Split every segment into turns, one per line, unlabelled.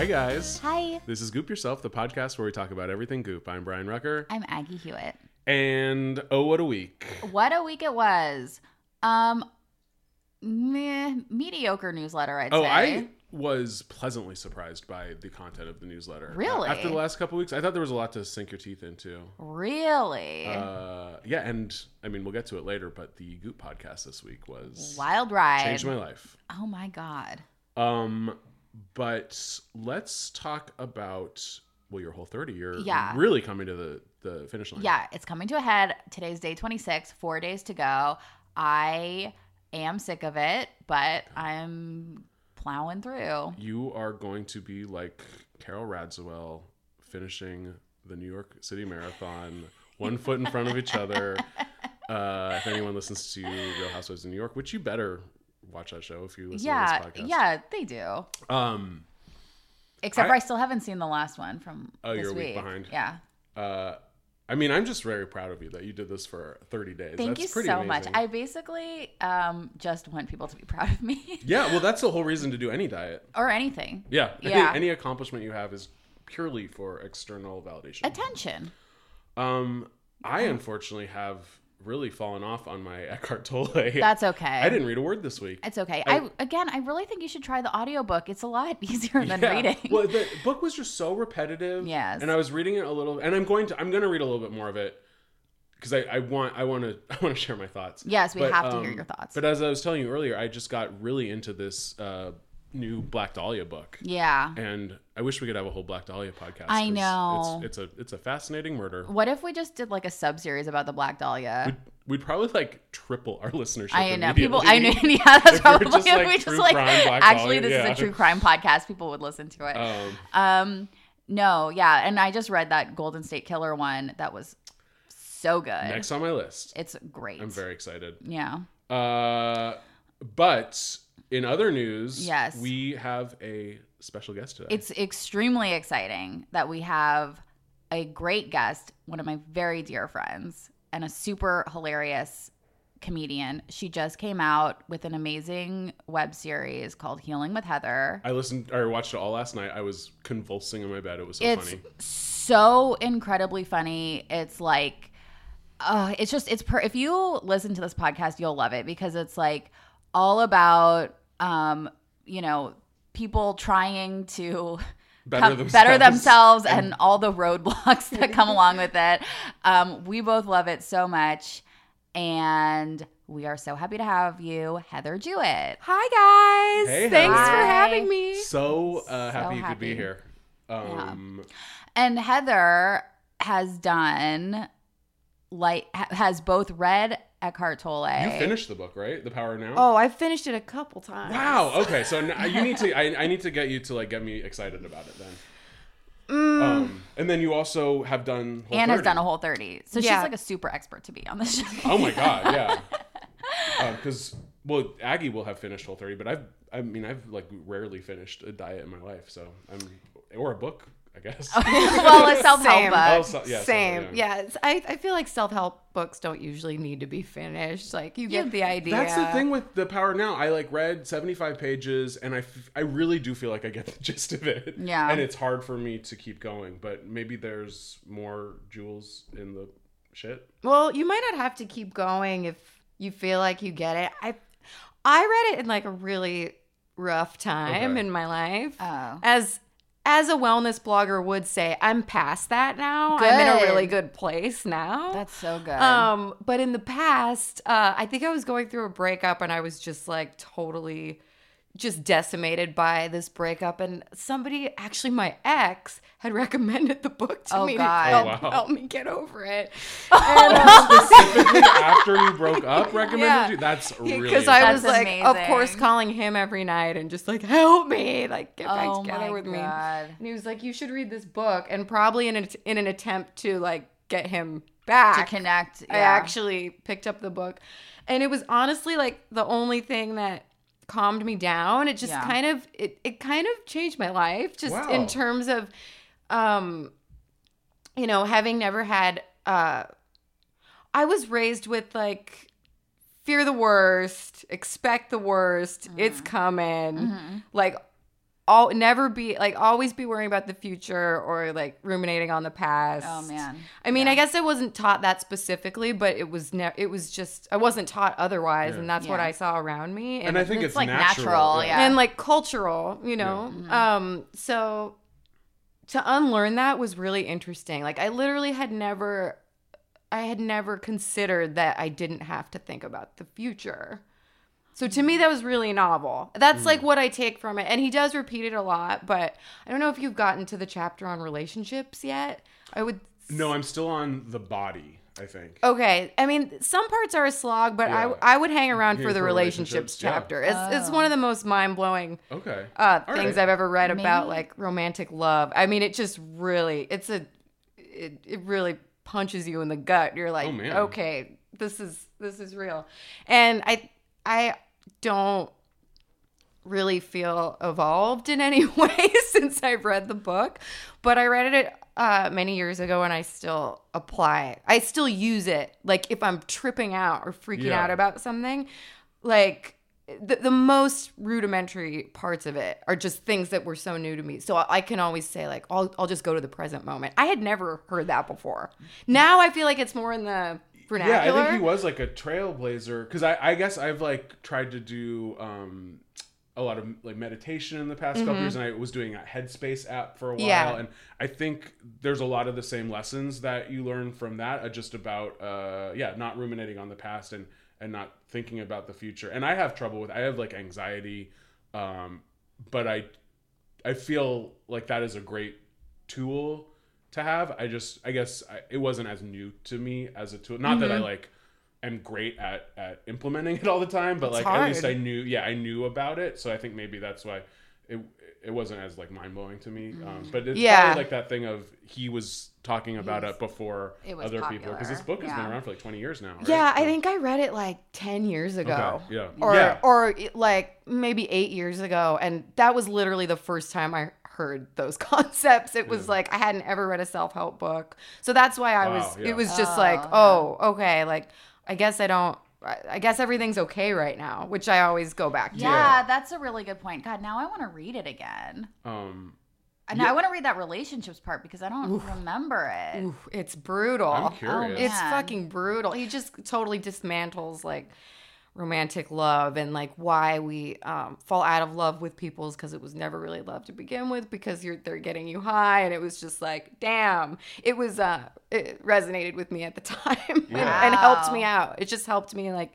Hi, guys.
Hi,
This is Goop Yourself, the podcast where we talk about everything Goop. I'm Brian Rucker.
I'm Aggie Hewitt.
And oh, what a week.
What a week it was. Um, meh, mediocre newsletter, I'd
Oh,
say.
I was pleasantly surprised by the content of the newsletter.
Really?
After the last couple weeks, I thought there was a lot to sink your teeth into.
really
Uh, yeah, and I mean, we'll get to it later, but the Goop podcast this week was
wild ride.
changed my life.
oh my god.
Um, but let's talk about well, your whole thirty. You're
Yeah.
really coming to the the finish line.
Yeah, it's coming to a head. Today's day 26, four days to go. I am sick of it, but I'm plowing through.
You are going to be like Carole Radziwill finishing the New York City Marathon, one foot in front of each other. Uh, if anyone listens to Real Housewives of New York, which you better watch that show if you listen
Yeah,
to this podcast.
yeah, they do.
Um,
Except
I-
for I still haven't seen the last one from
Oh,
this
you're a week behind.
Yeah.
uh, I mean, I'm just very proud of you that you did this for 30 days.
Thank
That's
you
pretty
so much. I basically um, just want people to be proud of me
Yeah, well, that's the whole reason to do any diet.
or anything.
Yeah,
Yeah.
Any, any accomplishment you have is purely for external validation.
Attention.
Um, I unfortunately have really fallen off on my Eckhart Tolle.
That's okay.
I didn't read a word this week.
It's okay.
I-
I, again, I really think you should try the audiobook. It's a lot easier than
Yeah.
reading.
Well, the book was just so repetitive.
Yes.
And I was reading it a little, and I'm going to, I'm going to read a little bit more of it because I, I want, I want to, I want to share my thoughts.
Yes, we
But,
have to hear
um,
your thoughts.
But as I was telling you earlier, I just got really into this uh, new Black Dahlia book.
yeah.
And I wish we could have a whole Black Dahlia podcast.
I know.
It's, it's a it's a fascinating murder.
What if we just did like a sub series about the Black Dahlia?
We'd, we'd probably like triple our listership.
I know people. I know. Yeah, that's
If
probably
just,
if
like,
we just like
Black
actually
Dahlia,
this
yeah.
is a true crime podcast. People would listen to it.
Um,
Um, no, yeah, and I just read that Golden State Killer one. That was so good.
next on my list.
It's great.
I'm very excited.
yeah.
Uh, but in other news,
Yes.
we have a special guest today.
It's extremely exciting that we have a great guest, one of my very dear friends, and a super hilarious comedian. She just came out with an amazing web series called Healing with Heather.
I listened or watched it all last night. I was convulsing in my bed. It was so
it's
funny.
so incredibly funny. It's like, uh, it's just it's per- if you listen to this podcast, you'll love it because it's like all about um, you know, people trying to
Better
come-
themselves.
better themselves and, all the roadblocks that come along with it. Um, we both love it so much. And we are so happy to have you, Heather Jewett.
Hi guys.
Hey,
Thanks
Heather.
for having me.
So uh, happy you could be here. Um,
And Heather has done like has both read Eckhart Tolle.
You finished the book, right? The Power of Now.
Oh, I've finished it a couple times.
Wow. Okay. So now you need to. I, I need to get you to like get me excited about it then.
Mm.
Um, and then you also have done. Whole
and has done a whole 30. So she's like a super expert to be on this show.
Oh my god. Yeah. Because well, Aggie will have finished Whole 30, but I've. I mean, I've like rarely finished a diet in my life, so I'm or a book, I guess.
Oh, well, a self help
Same.
book.
Oh, so- yeah, so-
Same.
yeah.
yeah. it's, I, I feel like self help books don't usually need to be finished. Like you get the idea.
That's the thing with the Power Now. I like read 75 pages, and I, f- I really do feel like I get the gist of it.
Yeah.
And it's hard for me to keep going, but maybe there's more jewels in the shit.
Well, you might not have to keep going if you feel like you get it. I I read it in like a really rough time
Okay.
in my life.
Oh.
As as a wellness blogger would say, I'm past that now. I'm in a really good place now.
That's so good.
Um, but in the past, uh, I think I was going through a breakup and I was just like totally just decimated by this breakup. And somebody, actually my ex, had recommended the book to
Oh,
me
God.
to help,
Oh, wow.
help me get over it.
And um, specifically after you broke up, recommended
Yeah.
you. That's really
Because I
That's
was like, of course, calling him every night and just like, help me, like get back
Oh
together
my
with me. And he was like, you should read this book, and probably in an, in an attempt to like get him back
to connect.
I actually picked up the book, and it was honestly like the only thing that calmed me down. It just
Yeah.
kind of it it kind of changed my life, just
Wow.
in terms of, um, you know, having never had. uh I was raised with like fear the worst, expect the worst,
Mm.
it's coming,
Mm-hmm.
like. All, never be like always be worrying about the future or like ruminating on the past.
Oh man.
I mean,
Yeah.
I guess I wasn't taught that specifically, but it was ne- it was just I wasn't taught otherwise,
Yeah.
and that's what I saw around me.
and I think
It's
it's,
like
natural.
natural, yeah.
and like cultural, you know. Um, so to unlearn that was really interesting. Like I literally had never, I had never considered that I didn't have to think about the future. So to me, that was really novel. That's like what I take from it. And he does repeat it a lot, but I don't know if you've gotten to the chapter on relationships yet. I would
No, I'm still on the body. I think.
Okay, I mean some parts are a slog, but
Yeah.
I I would hang around for the
for
relationships,
relationships, yeah.
chapter. It's it's one of the most mind blowing
Okay.
uh, things
right.
I've ever read about like romantic love. I mean, it just really it's a it, it really punches you in the gut. You're like,
Oh, man.
okay, this is this is real, and I I don't really feel evolved in any way since I've read the book, but I read it uh, many years ago and I still apply. I still use it. Like if I'm tripping out or freaking
Yeah.
out about something, like the, the most rudimentary parts of it are just things that were so new to me. So I I can always say like, I'll, I'll just go to the present moment. I had never heard that before. Now I feel like it's more in the vernacular.
Yeah, I think he was like a trailblazer because I, I guess I've like tried to do um, a lot of like meditation in the past couple years, and I was doing a Headspace app for a while,
Mm-hmm. Yeah.
and I think there's a lot of the same lessons that you learn from that, uh, just about uh, yeah, not ruminating on the past and and not thinking about the future. And I have trouble with I have like anxiety, um, but I I feel like that is a great tool to have. I just, I guess I, it wasn't as new to me as a tool. Not that I like am great at at implementing it all the time, but
Mm-hmm. It's
like at least I knew, yeah, I knew about it. So I think maybe that's why it it wasn't as like mind blowing to me. Um, but it's
Mm. Yeah.
probably like that thing of he was talking about it before
it was
other people because this book has been around for like 20 years now. right?
Yeah, I think I read it like 10 years ago.
Okay, yeah.
Or
Yeah.
or like maybe 8 years ago and that was literally the first time I heard those concepts. It was like I hadn't ever read a self-help book. So that's why I
Wow,
was
yeah.
it was just like, "Oh, okay, like I guess I don't I I guess everything's okay right now," which I always go back to.
Yeah,
Yeah.
that's a really good point. God, now I want to read it again.
Um,
And now I want to read that relationships part because I don't remember it.
Ooh, it's brutal.
I'm curious.
It's fucking brutal. He just totally dismantles like romantic love and like why we um, fall out of love with people is because it was never really love to begin with because you're they're getting you high and it was just like damn it was uh it resonated with me at the time and, and helped me out. It just helped me like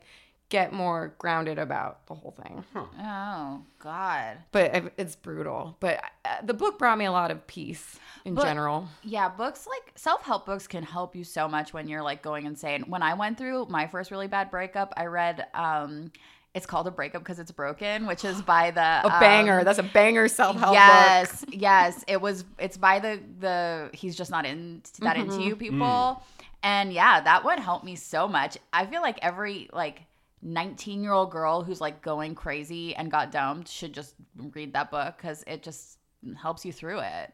get more grounded about the whole thing
Oh God.
but it's brutal but uh, the book brought me a lot of peace in
But-
general
Yeah, books like self help books can help you so much when you're like going insane. When I went through my first really bad breakup, I read um it's called a breakup because it's broken, which is by the
a banger
um,
that's a banger self-help book
yes, yes. It was. It's by the the. He's just not in that
Mm-hmm.
into you people, and yeah, that would help me so much. I feel like every like. 19 year old girl who's like going crazy and got dumped should just read that book because it just helps you through it.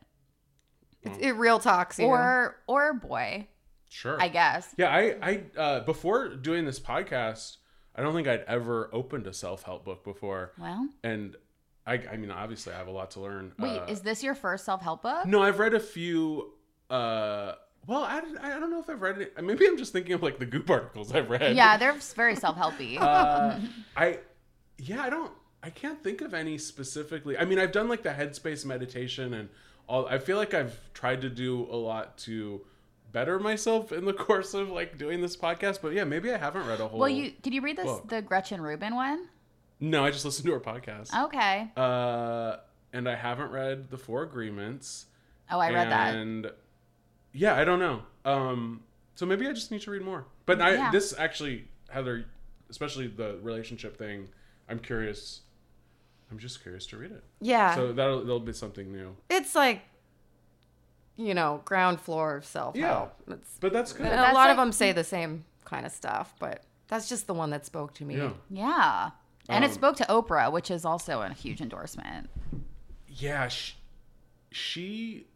It's, it real talks you.
Or or boy,
sure.
I guess.
Yeah, I, I uh, before doing this podcast, I don't think I'd ever opened a self help book before,
Well,
and I, I mean, obviously, I have a lot to learn.
wait,
Uh,
is this your first self help book?
no, I've read a few. Uh, well, I, I don't know if I've read it. Maybe I'm just thinking of like the Goop articles I've read.
Yeah, they're very self helpy.
Uh, I, yeah, I don't. I can't think of any specifically. I mean, I've done like the Headspace meditation and all I feel like I've tried to do a lot to better myself in the course of like doing this podcast, but yeah, maybe I haven't read a whole
Well, you did you read this
book.
the Gretchen Rubin one?
No, I just listened to her podcast.
Okay.
Uh and I haven't read The Four Agreements.
Oh, I read that.
and yeah, I don't know. Um, so maybe I just need to read more. But I
Yeah.
this actually Heather, especially the relationship thing. I'm curious. I'm just curious to read it.
Yeah.
So that'll that'll be something new.
it's like, you know, ground floor of self help.
Yeah.
It's,
But that's good.
and a
That's
lot of them say the same kind of stuff, but that's just the one that spoke to me.
Yeah.
Yeah. And it
Um,
spoke to Oprah, which is also a huge endorsement.
Yeah, she, she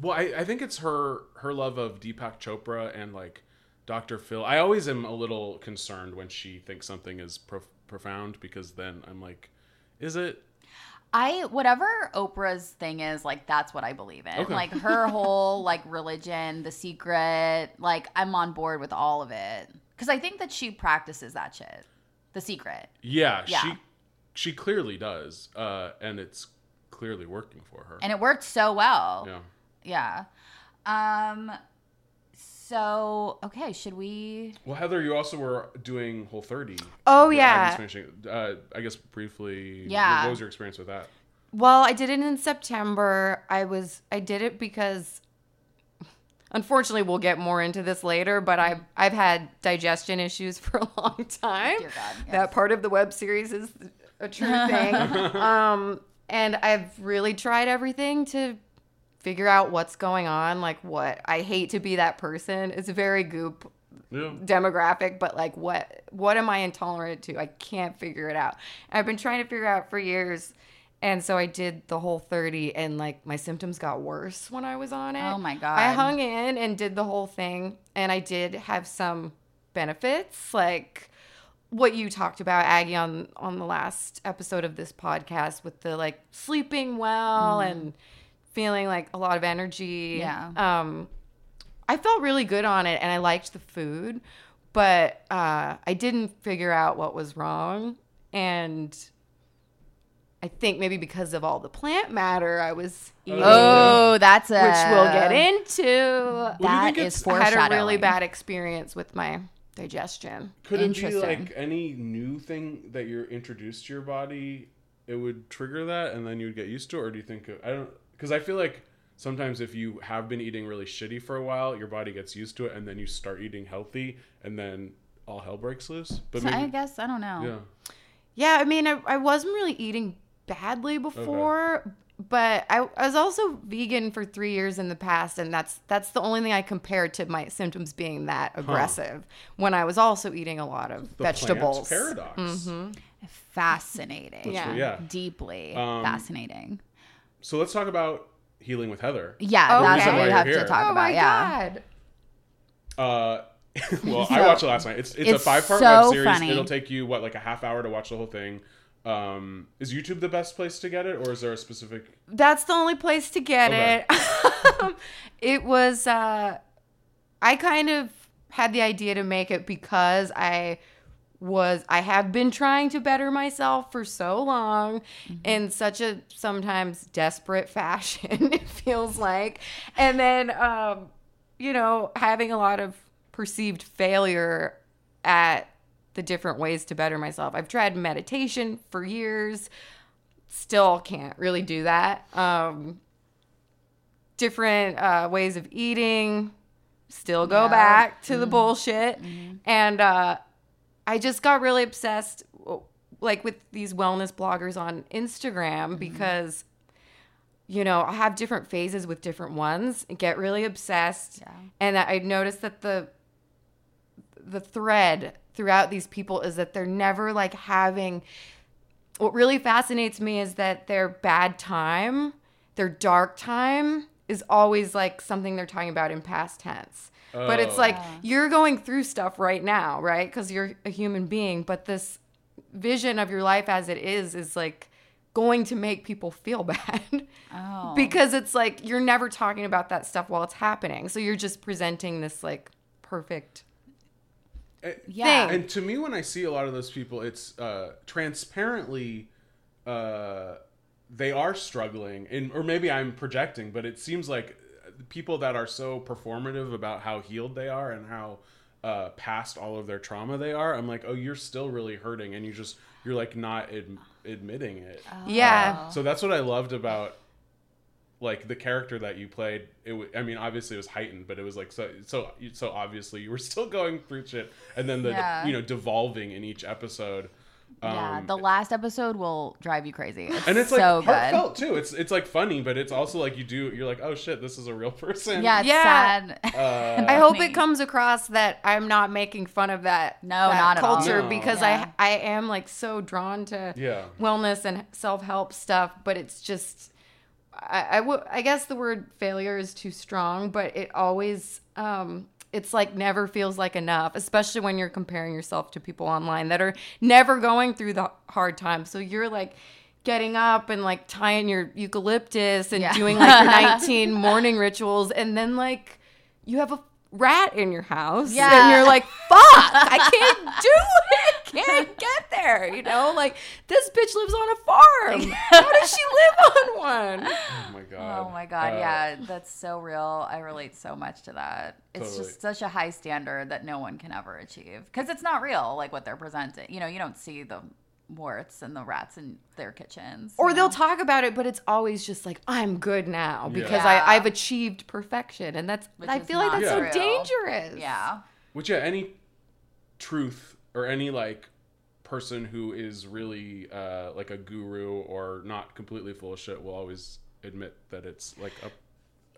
well, I, I think it's her her love of Deepak Chopra and like Dr. Phil. I always am a little concerned when she thinks something is prof- profound because then I'm like, is it?
I whatever Oprah's thing is, like that's what I believe in.
Okay.
Like her whole like religion, the secret, like I'm on board with all of it. Cuz I think that she practices that shit. The secret.
Yeah,
Yeah.
she she clearly does, uh, and it's clearly working for her.
And it worked so well.
yeah.
Yeah. Um so okay, should we
Well, Heather, you also were doing Whole 30.
Oh, yeah.
Agnes finishing- Uh, I guess briefly.
Yeah.
What was your experience with that?
Well, I did it in September. I was I did it because unfortunately we'll get more into this later, but I've I've had digestion issues for a long time.
Dear God, yes.
That part of the web series is a true thing. um and I've really tried everything to figure out what's going on, like what I hate to be that person. It's very goop
Yeah.
demographic, but like what what am I intolerant to? I can't figure it out. I've been trying to figure out for years. And so I did the whole 30 and like my symptoms got worse when I was on it.
Oh my God.
I hung in and did the whole thing and I did have some benefits like what you talked about Aggie on on the last episode of this podcast with the like sleeping well mm-hmm. and feeling like a lot of energy.
Yeah.
Um I felt really good on it and I liked the food, but uh, I didn't figure out what was wrong. And I think maybe because of all the plant matter I was eating,
Oh, that's a
which we'll get into,
Well, do you think
is
it's-
I had a really bad experience with my digestion.
Could it be like any new thing that you're introduced to your body, it would trigger that, and then you would get used to it, or do you think I don't? Because I feel like sometimes if you have been eating really shitty for a while, your body gets used to it, and then you start eating healthy, and then all hell breaks loose. But
So I guess I don't know.
yeah,
Yeah, I mean, I, I wasn't really eating badly before, but I, I was also vegan for three years in the past, and that's that's the only thing I compared to my symptoms being that aggressive. When I was also eating a lot of
the
vegetables.
plant paradox.
Fascinating.
Yeah.
yeah.
Deeply
Um,
fascinating.
So let's talk about healing with Heather.
Yeah, that's what we
you're
have
here.
to talk
Oh
about.
my
yeah.
god!
Uh, well, I watched it last night. It's it's, a five part
so
web series.
funny.
It'll take you what like a half hour to watch the whole thing. Um, is YouTube the best place to get it, or is there a specific?
That's the only place to get
Okay.
it. it was. uh I kind of had the idea to make it because I was I have been trying to better myself for so long in such a sometimes desperate fashion it feels like. And then um you know having a lot of perceived failure at the different ways to better myself. I've tried meditation for years still can't really do that. Um different uh, ways of eating still go
Yeah.
back to the bullshit. And uh I just got really obsessed like with these wellness bloggers on Instagram mm-hmm. because you know, I have different phases with different ones and get really obsessed.
Yeah.
And I noticed that the the thread throughout these people is that they're never like having what really fascinates me is that their bad time, their dark time is always like something they're talking about in past tense. But it's
Oh.
like you're going through stuff right now, right? Because you're a human being. But this vision of your life as it is is like going to make people feel bad.
Oh.
because it's like you're never talking about that stuff while it's happening. So you're just presenting this like perfect.
yeah.
And to me, when I see a lot of those people, it's uh, transparently uh, they are struggling, and or maybe I'm projecting, but it seems like people that are so performative about how healed they are and how uh, past all of their trauma they are. I'm like, oh, you're still really hurting, and you just you're like not ad- admitting it.
Yeah.
So that's what I loved about like the character that you played. It w- I mean, obviously it was heightened, but it was like so so so obviously you were still going through shit, and then the
Yeah.
you know devolving in each episode.
Yeah,
Um,
the last episode will drive you crazy. It's
and it's
so
like
good.
heartfelt too. It's it's like funny, but it's also like you do. You're like, oh shit, this is a real person.
Yeah, it's
Yeah.
sad.
Uh,
I hope
funny.
it comes across that I'm not making fun of that,
No,
that
not at all.
culture
No.
because
Yeah.
I I am like so drawn to
Yeah.
wellness and self help stuff, but it's just I I would I guess the word failure is too strong, but it always um it's like never feels like enough, especially when you're comparing yourself to people online that are never going through the hard times. So you're like getting up and like tying your eucalyptus and
Yeah.
doing like your 19 morning rituals and then like you have a rat in your house
Yeah.
and you're like fuck i can't do it can't get there you know like this bitch lives on a farm how does she live on one
oh my god.
Oh my god,
Uh,
yeah, that's so real. I relate so much to that. It's
Totally.
just such a high standard that no one can ever achieve because it's not real, like what they're presenting. You know, you don't see the warts and the rats in their kitchens.
or
you
they'll
know?
talk about it but it's always just like i'm good now because
Yeah.
I, i've achieved perfection and that's
Which
i feel like
not
that's so dangerous
Yeah.
Which yeah, any truth or any like person who is really uh, like a guru or not completely full of shit will always admit that it's like a,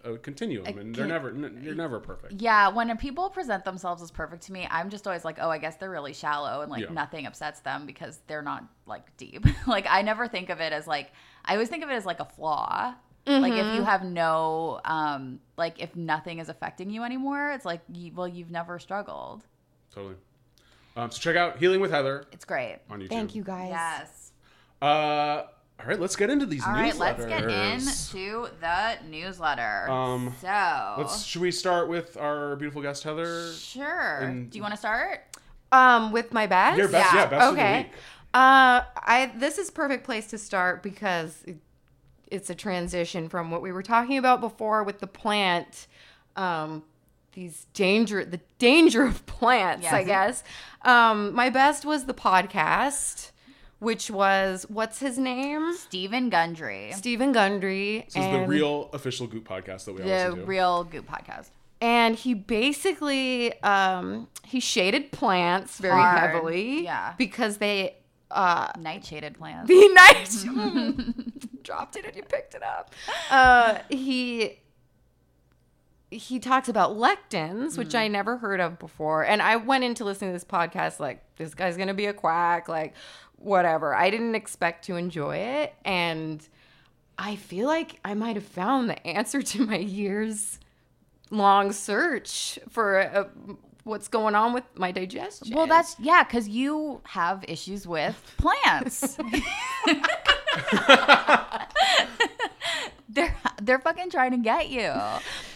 a continuum, and they're
can-
never n- you're never perfect.
Yeah, when people present themselves as perfect to me, I'm just always like, oh, I guess they're really shallow and like
Yeah.
nothing upsets them because they're not like deep. like I never think of it as like I always think of it as like a flaw. Like if you have no um like if nothing is affecting you anymore, it's like you, well you've never struggled.
Totally. Um, so check out Healing with Heather
It's great.
on YouTube.
thank you guys
Yes.
Uh, all right, let's get into these newsletters.
All right, let's get into the newsletter.
Um,
so
Let's. Should we start with our beautiful guest Heather?
sure.
and-
Do you want to start?
um with my best
Your best, yeah,
Yeah.
best of the
okay.
week.
Uh, I this is perfect place to start because it- it's a transition from what we were talking about before with the plant. Um, these danger, the danger of plants,
yes.
I guess. Um, my best was the podcast, which was what's his name?
Steven Gundry.
Steven Gundry.
This is the real official Goop podcast that we
the
always do.
real Goop podcast.
and he basically um, he shaded plants very
Hard.
heavily,
Yeah.
because they uh,
Nightshaded plants.
The night Dropped it and you picked it up. Uh, he he talks about lectins, which I never heard of before, and I went into listening to this podcast like this guy's gonna be a quack, like whatever. I didn't expect to enjoy it, and I feel like I might have found the answer to my years long search for uh, what's going on with my digestion.
Well, that's yeah, because you have issues with plants. they're they're fucking trying to get you.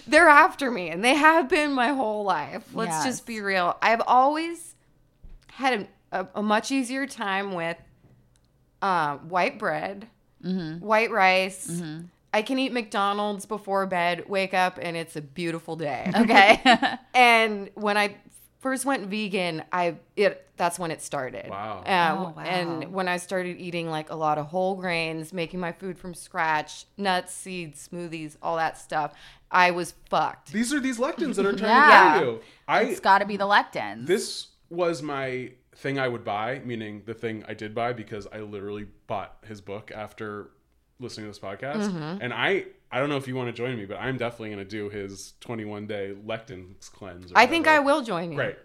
they're after me and they have been my whole life let's
Yes.
just be real i've always had a, a, a much easier time with uh, white bread
Mm-hmm.
white rice i can eat mcdonald's before bed wake up and it's a beautiful day
Okay.
and when i first went vegan i it that's when it started
Wow.
Uh,
Oh, wow.
and when i started eating like a lot of whole grains making my food from scratch nuts seeds smoothies all that stuff i was fucked
These are these lectins that are trying
Yeah.
to get you. I
it's got to be the lectins.
this was my thing I would buy, meaning the thing I did buy because I literally bought his book after listening to this podcast.
Mm-hmm.
And I I don't know if you want to join me, but I'm definitely going to do his 21 day lectins cleanse.
i think i will join you
Great.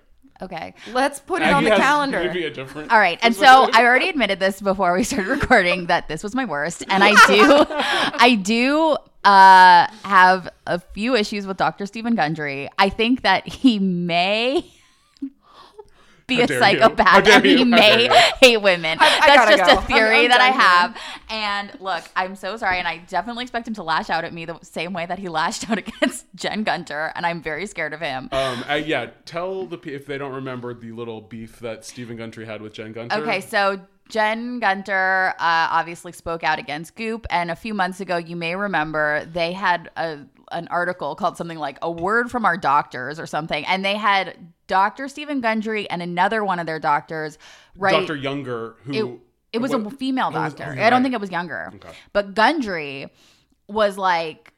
okay.
let's put it
Aggie
on the
has
calendar
Maybe a different.
All right. And so I already admitted this before we started recording that this was my worst. And I do, I do uh, have a few issues with Dr. Steven Gundry. I think that he may be
How
a
dare you.
Psychopath and he
you.
May hate women.
I
That's
gotta
just
go.
a theory
I'm- I'm
that I
done
have. And look, I'm so sorry. And I definitely expect him to lash out at me the same way that he lashed out against Jen Gunter. And I'm very scared of him.
Um, I, yeah, tell the if they don't remember the little beef that Steven Gundry had with Jen Gunter.
Okay, so Jen Gunter uh, obviously spoke out against Goop, and a few months ago, you may remember they had a an article called something like "A Word from Our Doctors" or something, and they had Dr. Steven Gundry and another one of their doctors right.
Dr. Younger, who
It, it was a female
it was-
doctor.
oh,
I don't
right.
think it was younger.
Okay.
But Gundry was like,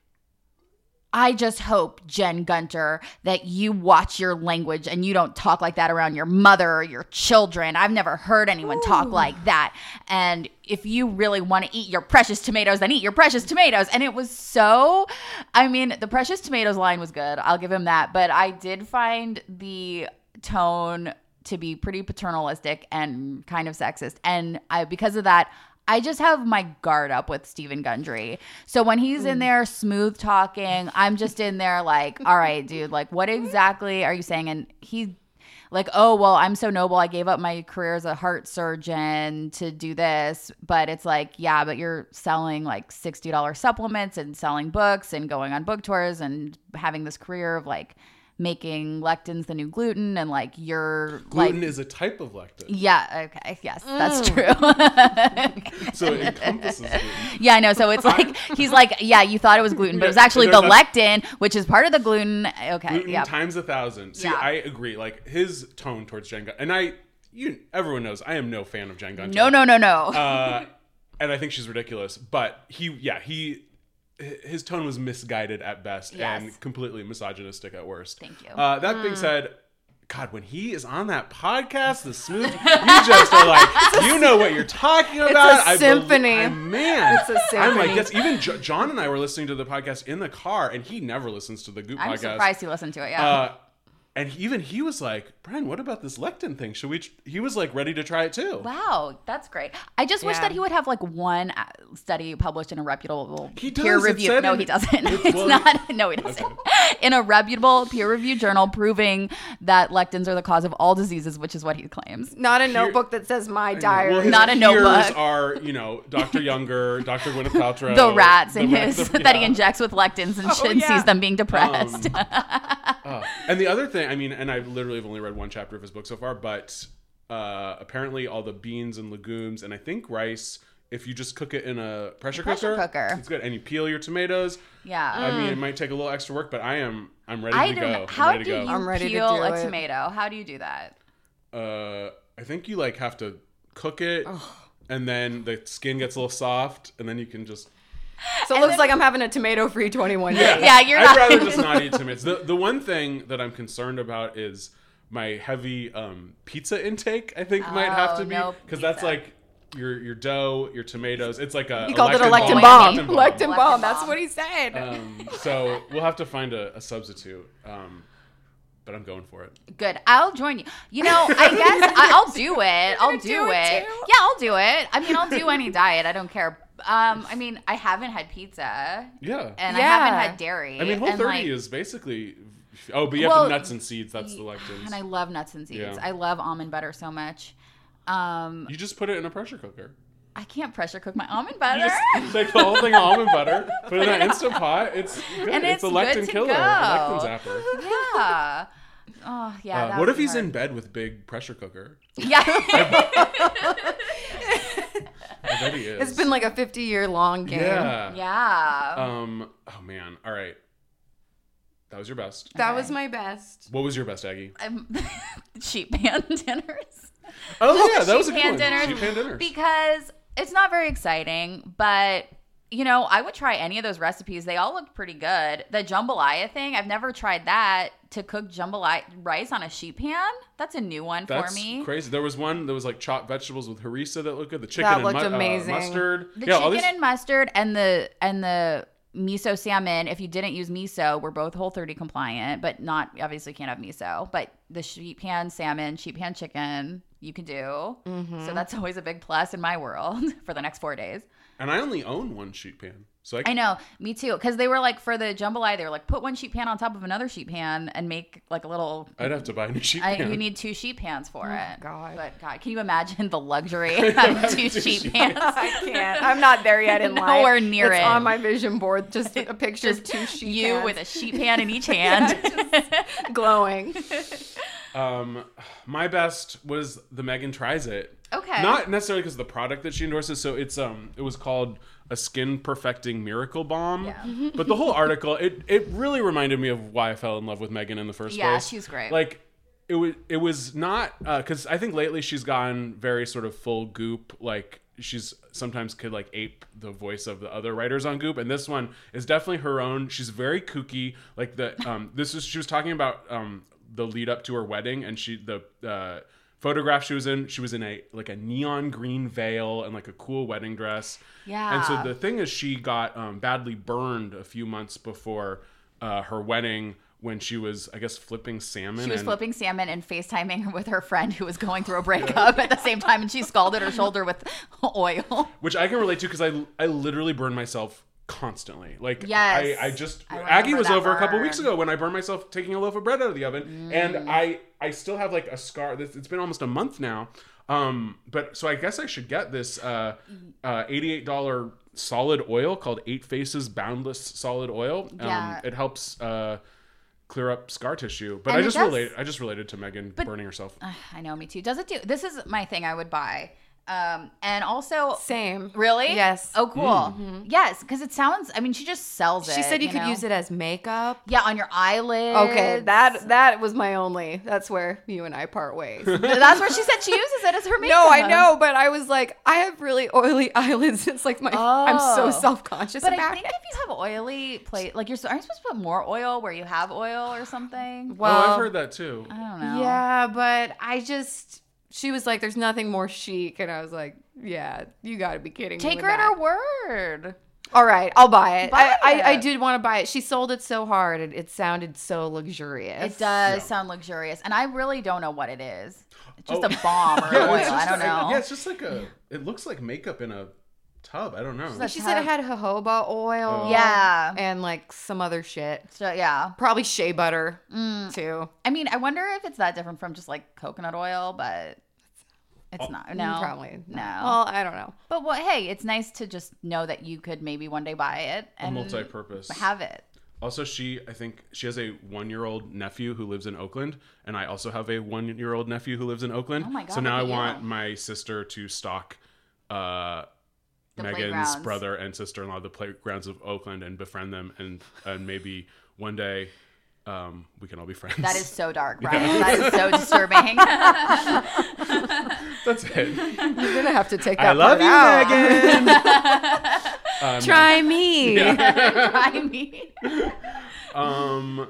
I just hope, Jen Gunter, that you watch your language and you don't talk like that around your mother or your children. I've never heard anyone talk like that. And if you really want to eat your precious tomatoes, then eat your precious tomatoes. And it was so, I mean, the precious tomatoes line was good. I'll give him that. But I did find the tone to be pretty paternalistic and kind of sexist. And I, because of that, I just have my guard up with Steven Gundry. So when he's in mm. there smooth talking, I'm just in there like, all right, dude, like what exactly are you saying? And he like, oh, well, I'm so noble. I gave up my career as a heart surgeon to do this. But it's like, yeah, but you're selling like $60 supplements and selling books and going on book tours and having this career of like making lectins the new gluten and like you're
gluten
like
is a type of lectin,
yeah okay yes that's
Mm.
true
so it encompasses gluten.
Yeah, I know. So it's like he's like, yeah, you thought it was gluten, but it was
Yeah,
actually the
there's
lectin, which is part of the gluten. Okay,
gluten
yeah,
times a thousand. See,
Yeah.
I agree. Like his tone towards Jenga, and I, you, everyone knows I am no fan of Jenga. Gunter.
no, no, no, no.
Uh, and I think she's ridiculous. But he, yeah, he, his tone was misguided at best
Yes.
and completely misogynistic at worst.
Thank you.
Uh, that being said. God, when he is on that podcast, the smooth, you just are like, you know what you're talking about. I bel-
symphony.
I- man,
It's a
I'm like,
symphony.
yes. Even Jo- John and I were listening to the podcast in the car, and he never listens to the Goop
I'm
podcast.
surprised you listened to it. Yeah.
Uh, and even he was like, Brian, what about this lectin thing? Should we? Tr-? He was like ready to try it too.
Wow, that's great. I just wish
Yeah.
that he would have like one uh, study published in a reputable
He does,
peer
it
review. No, he doesn't.
It's-
It's,
well,
not. No, he doesn't. In a reputable peer reviewed journal proving that lectins are the cause of all diseases, which is what he claims.
Not a notebook that says my diary.
Well,
Not a
peers
notebook.
Are you know Dr. Younger, Dr. Gwyneth Paltrow,
The rats
the
in
rats
his
of-
that he injects with lectins and,
Oh,
and
yeah.
sees them being depressed.
Um, uh, and the other thing, I mean, and I literally have only read one chapter of his book so far, but uh, apparently all the beans and legumes and I think rice, if you just cook it in a pressure,
Pressure
cooker,
cooker.
it's good. And you peel your tomatoes.
yeah.
I mean, it might take a little extra work, but I am I'm ready
I
to
don't
go.
know.
I'm
How
ready
do
to go.
you
I'm ready to
peel
do
a
it.
tomato? How do you do that?
uh, I think you like have to cook it, and then the skin gets a little soft, and then you can just.
So it looks like I'm having a tomato free 21 days.
Yeah, you're
I'd
not-
rather just not eat tomatoes. The the one thing that I'm concerned about is my heavy um, pizza intake. I think might have to
Oh,
be
no
because that's like your your dough, your tomatoes. It's like a
He called it a
lectin
lectin
bomb.
bomb.
Lectin
Lectin
bomb.
bomb.
Lectin
That's
bomb.
what he said.
Um, so we'll have to find a, a substitute. Um, but I'm going for it.
Good. I'll join you. You know, I guess I, I'll do it. I'll do,
do it
it. Yeah, I'll do it. I mean, I'll do any diet. I don't care. Um, I mean, I haven't had pizza
Yeah.
and I haven't had dairy.
I mean, Whole 30
like,
is basically. Oh, but you have
Well,
the nuts and seeds. That's the lectins.
And I love nuts and seeds.
Yeah.
I love almond butter so much. Um,
You just put it in a pressure cooker.
I can't pressure cook my almond
You
butter.
just take the whole thing of almond butter, put it in that instant pot. It's good.
And
it's,
it's
a
good
lectin
to
killer,
go.
a lectin zapper.
yeah. Oh yeah.
Uh, what if he's
hard.
in bed with big pressure cooker?
Yeah.
I bet he is.
it's been like a 50 year long game.
yeah.
yeah.
Um. Oh man. All right. That was your best.
That
Okay.
was my best.
What was your best, Aggie?
I'm sheep pan dinners.
Oh yeah, that was a
sheep
good
pan
one.
dinners
Sheep pan dinners.
because it's not very exciting, but you know, I would try any of those recipes. They all looked pretty good. The jambalaya thing, I've never tried that to cook jambalaya rice on a sheet pan. That's a new one
That's
for me.
That's crazy. There was one that was like chopped vegetables with harissa that looked good. The chicken
That
and
looked
mu- uh,
amazing.
mustard.
The
yeah,
chicken
these-
and mustard and the and the miso salmon. If you didn't use miso, we're both Whole 30 compliant, but not obviously can't have miso. But the sheet pan salmon, sheet pan chicken, you can do.
Mm-hmm.
So that's always a big plus in my world for the next four days.
And I only own one sheet pan, so I,
I know, me too. Because they were like for the jambalaya, they were like put one sheet pan on top of another sheet pan and make like a little.
I'd have to buy a new sheet
I,
pan.
you need two sheet pans for oh, it.
God.
But God, can you imagine the luxury of having two
Two
sheet
sheet
pans?
I can't. I'm not there yet in life.
Nowhere near
it's
it.
on my vision board. Just a picture
Just
of two sheet
you
pans
with a sheet pan in each hand.
glowing.
Um, my best was the Megan tries it.
Okay.
Not necessarily because of the product that she endorses. So it's um, it was called a skin perfecting miracle balm. but the whole article, it it really reminded me of why I fell in love with Megan in the first
Yeah,
place.
Yeah, she's great.
Like. It was. It was not because I think lately she's gone very sort of full goop. Like she's sometimes could like ape the voice of the other writers on Goop, and this one is definitely her own. She's very kooky. Like the um, this is she was talking about um the lead up to her wedding, and she the uh, photograph she was in. She was in a like a neon green veil and like a cool wedding dress.
Yeah.
And so the thing is, she got um, badly burned a few months before uh, her wedding when she was, I guess, flipping salmon.
She was
and-
flipping salmon and FaceTiming with her friend who was going through a breakup at the same time, and she scalded her shoulder with oil.
which I can relate to because I I literally burned myself constantly. Like
Yes.
I, I just
I
Aggie was over a couple weeks ago when I burned myself taking a loaf of bread out of the oven, and
Mm.
I I still have like a scar. This it's been almost a month now. Um, but so I guess I should get this uh, uh eighty eight dollar solid oil called Eight Faces Boundless Solid Oil. Um,
Yeah.
it helps uh clear up scar tissue. But
And
I just
does-
relate. I just related to Megan burning herself.
I know, me too. Does it do? This is my thing. I would buy. Um, and also,
Same.
really?
Yes.
Oh, cool. Yes, because it sounds. I mean, she just sells it.
She said you, could
know?
use it as makeup.
Yeah, on your eyelids.
Okay, that that was my only. That's where you and I part ways.
That's where she said she uses it as her makeup.
No, I know, but I was like, I have really oily eyelids. It's like my, I'm so
Oh.
self conscious
But
about
I think
it.
if you have oily plate, like you're, aren't you supposed to put more oil where you have oil or something?
Well,
oh, I've heard that too.
I don't know.
yeah, but I just, she was like, there's nothing more chic, and I was like, yeah, you got to be kidding me.
Take
with
her at
that.
her word.
All right, I'll buy it.
Buy
I, I, I did want to buy it. She sold it so hard, it, it sounded so luxurious.
It does sound luxurious, and I really don't know what it is. It's just
Oh.
a bomb or
Yeah,
oil. I don't know.
Yeah, it's just like a. It looks like makeup in a tub. I don't know.
So she said it had jojoba oil.
Oh.
Yeah.
And like some other shit.
So yeah,
Probably shea butter
Mm.
too.
I mean, I wonder if it's that different from just like coconut oil, but it's
Oh.
not. No,
Probably.
no.
Well, I don't know.
but what? Hey, it's nice to just know that you could maybe one day buy it
a multi-purpose.
have it.
Also, she, I think she has a one-year-old nephew who lives in Oakland, and I also have a one-year-old nephew who lives in Oakland.
Oh my God,
So now I want
you.
my sister to stock uh,
The
Megan's brother and sister-in-law the playgrounds of Oakland and befriend them, and and maybe one day um, we can all be friends.
That is so dark, Brian. That is so disturbing.
that's it.
You're gonna have to take that.
I love
part
you,
out.
Megan. Um,
Try me.
I mean,
um.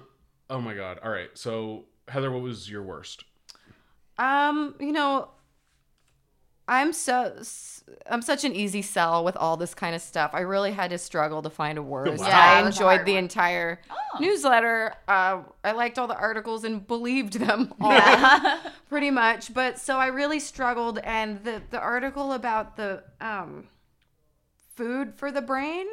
Oh my God. All right. So Heather, what was your worst?
Um, you know, I'm so I'm such an easy sell with all this kind of stuff. I really had to struggle to find a word.
Wow.
Yeah,
I
it was a
enjoyed the
one.
entire
Oh.
newsletter. Uh, I liked all the articles and believed them all, pretty much. But so I really struggled, and the the article about the um, food for the brain.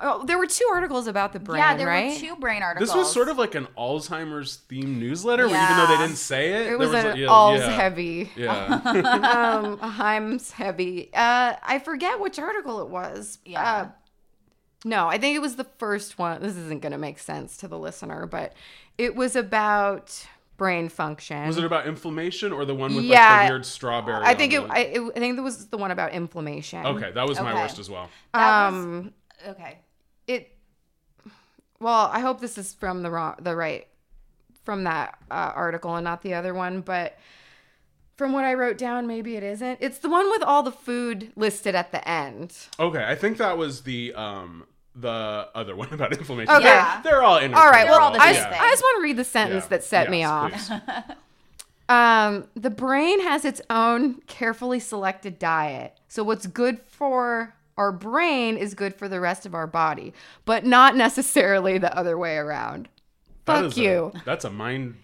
Oh, there were two articles about the brain,
yeah, there
right?
were two brain articles.
This was sort of like an Alzheimer's themed newsletter, where even though they didn't say it,
It
there
was,
a-
an
yeah,
alls
yeah.
heavy.
Yeah.
um Himes heavy. Uh I forget which article it was.
Yeah.
Uh, no, I think it was the first one. This isn't going to make sense to the listener, but it was about brain function.
was it about inflammation or the one with
Yeah.
like the weird strawberry?
I think it,
on the-
I, it I think it was the one about inflammation.
Okay, that was my worst as well.
That was-
Um
okay.
it well, I hope this is from the wrong the right from that uh, article and not the other one, but from what I wrote down, maybe it isn't. It's the one with all the food listed at the end.
Okay, I think that was the um the other one about inflammation.
Okay.
They're,
Yeah.
they're all
All right. Well,
all the
I,
same
just,
thing.
I just want to read the sentence
Yeah.
that set me off. Um, the brain has its own carefully selected diet. So what's good for our brain is good for the rest of our body, but not necessarily the other way around.
That
Fuck
is a-
you.
that's a mind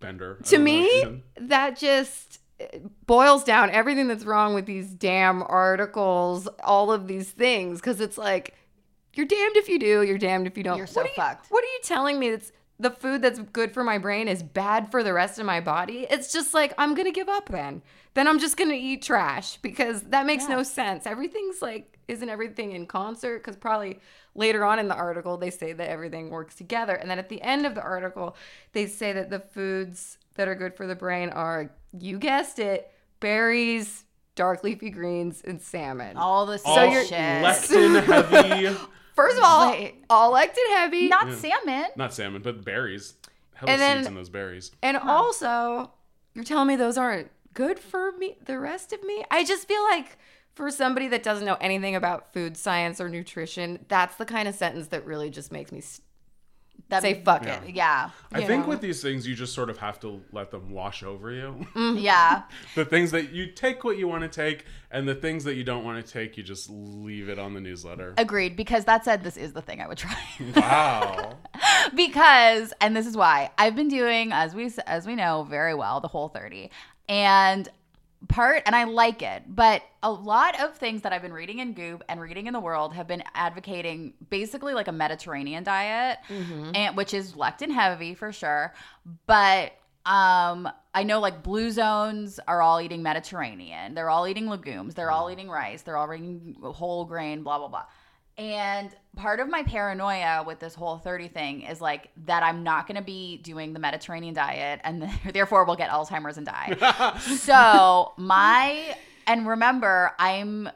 bender.
To
don't know
me, that just uh, boils down everything that's wrong with these damn articles, all of these things, because it's like you're damned if you do, you're damned if you don't.
You're so
what are you,
fucked.
What are you telling me? That's the food that's good for my brain is bad for the rest of my body. It's just like I'm gonna give up then. Then I'm just gonna eat trash because that makes no sense. Everything's like isn't everything in concert? Because probably later on in the article they say that everything works together, and then at the end of the article they say that the foods that are good for the brain are, you guessed it, berries, dark leafy greens, and salmon.
All the so
All
shit.
lectin heavy,
First of all,
Wait.
all lectin heavy.
Not salmon.
not salmon, but berries. Hella
And then-
seeds in those berries.
and also, you're telling me those aren't good for me, the rest of me? I just feel like for somebody that doesn't know anything about food science or nutrition, that's the kind of sentence that really just makes me s-
That
say fuck
Yeah.
it.
Yeah.
I
you
think
know.
with these things, you just sort of have to let them wash over you.
Mm, yeah.
the things that you take what you want to take, and the things that you don't want to take, you just leave it on the newsletter.
Agreed. Because that said, this is the thing I would try.
Wow.
because and this is why I've been doing as we as we know very well the whole 30 and part and I like it but a lot of things that I've been reading in Goop and reading in the world have been advocating basically like a Mediterranean diet and which is lectin heavy for sure but um I know like blue zones are all eating Mediterranean. They're all eating legumes. They're all eating rice. They're all eating whole grain blah blah blah and part of my paranoia with this whole 30 thing is like that I'm not going to be doing the Mediterranean diet and therefore we'll get Alzheimer's and die. so, my, and remember, I'm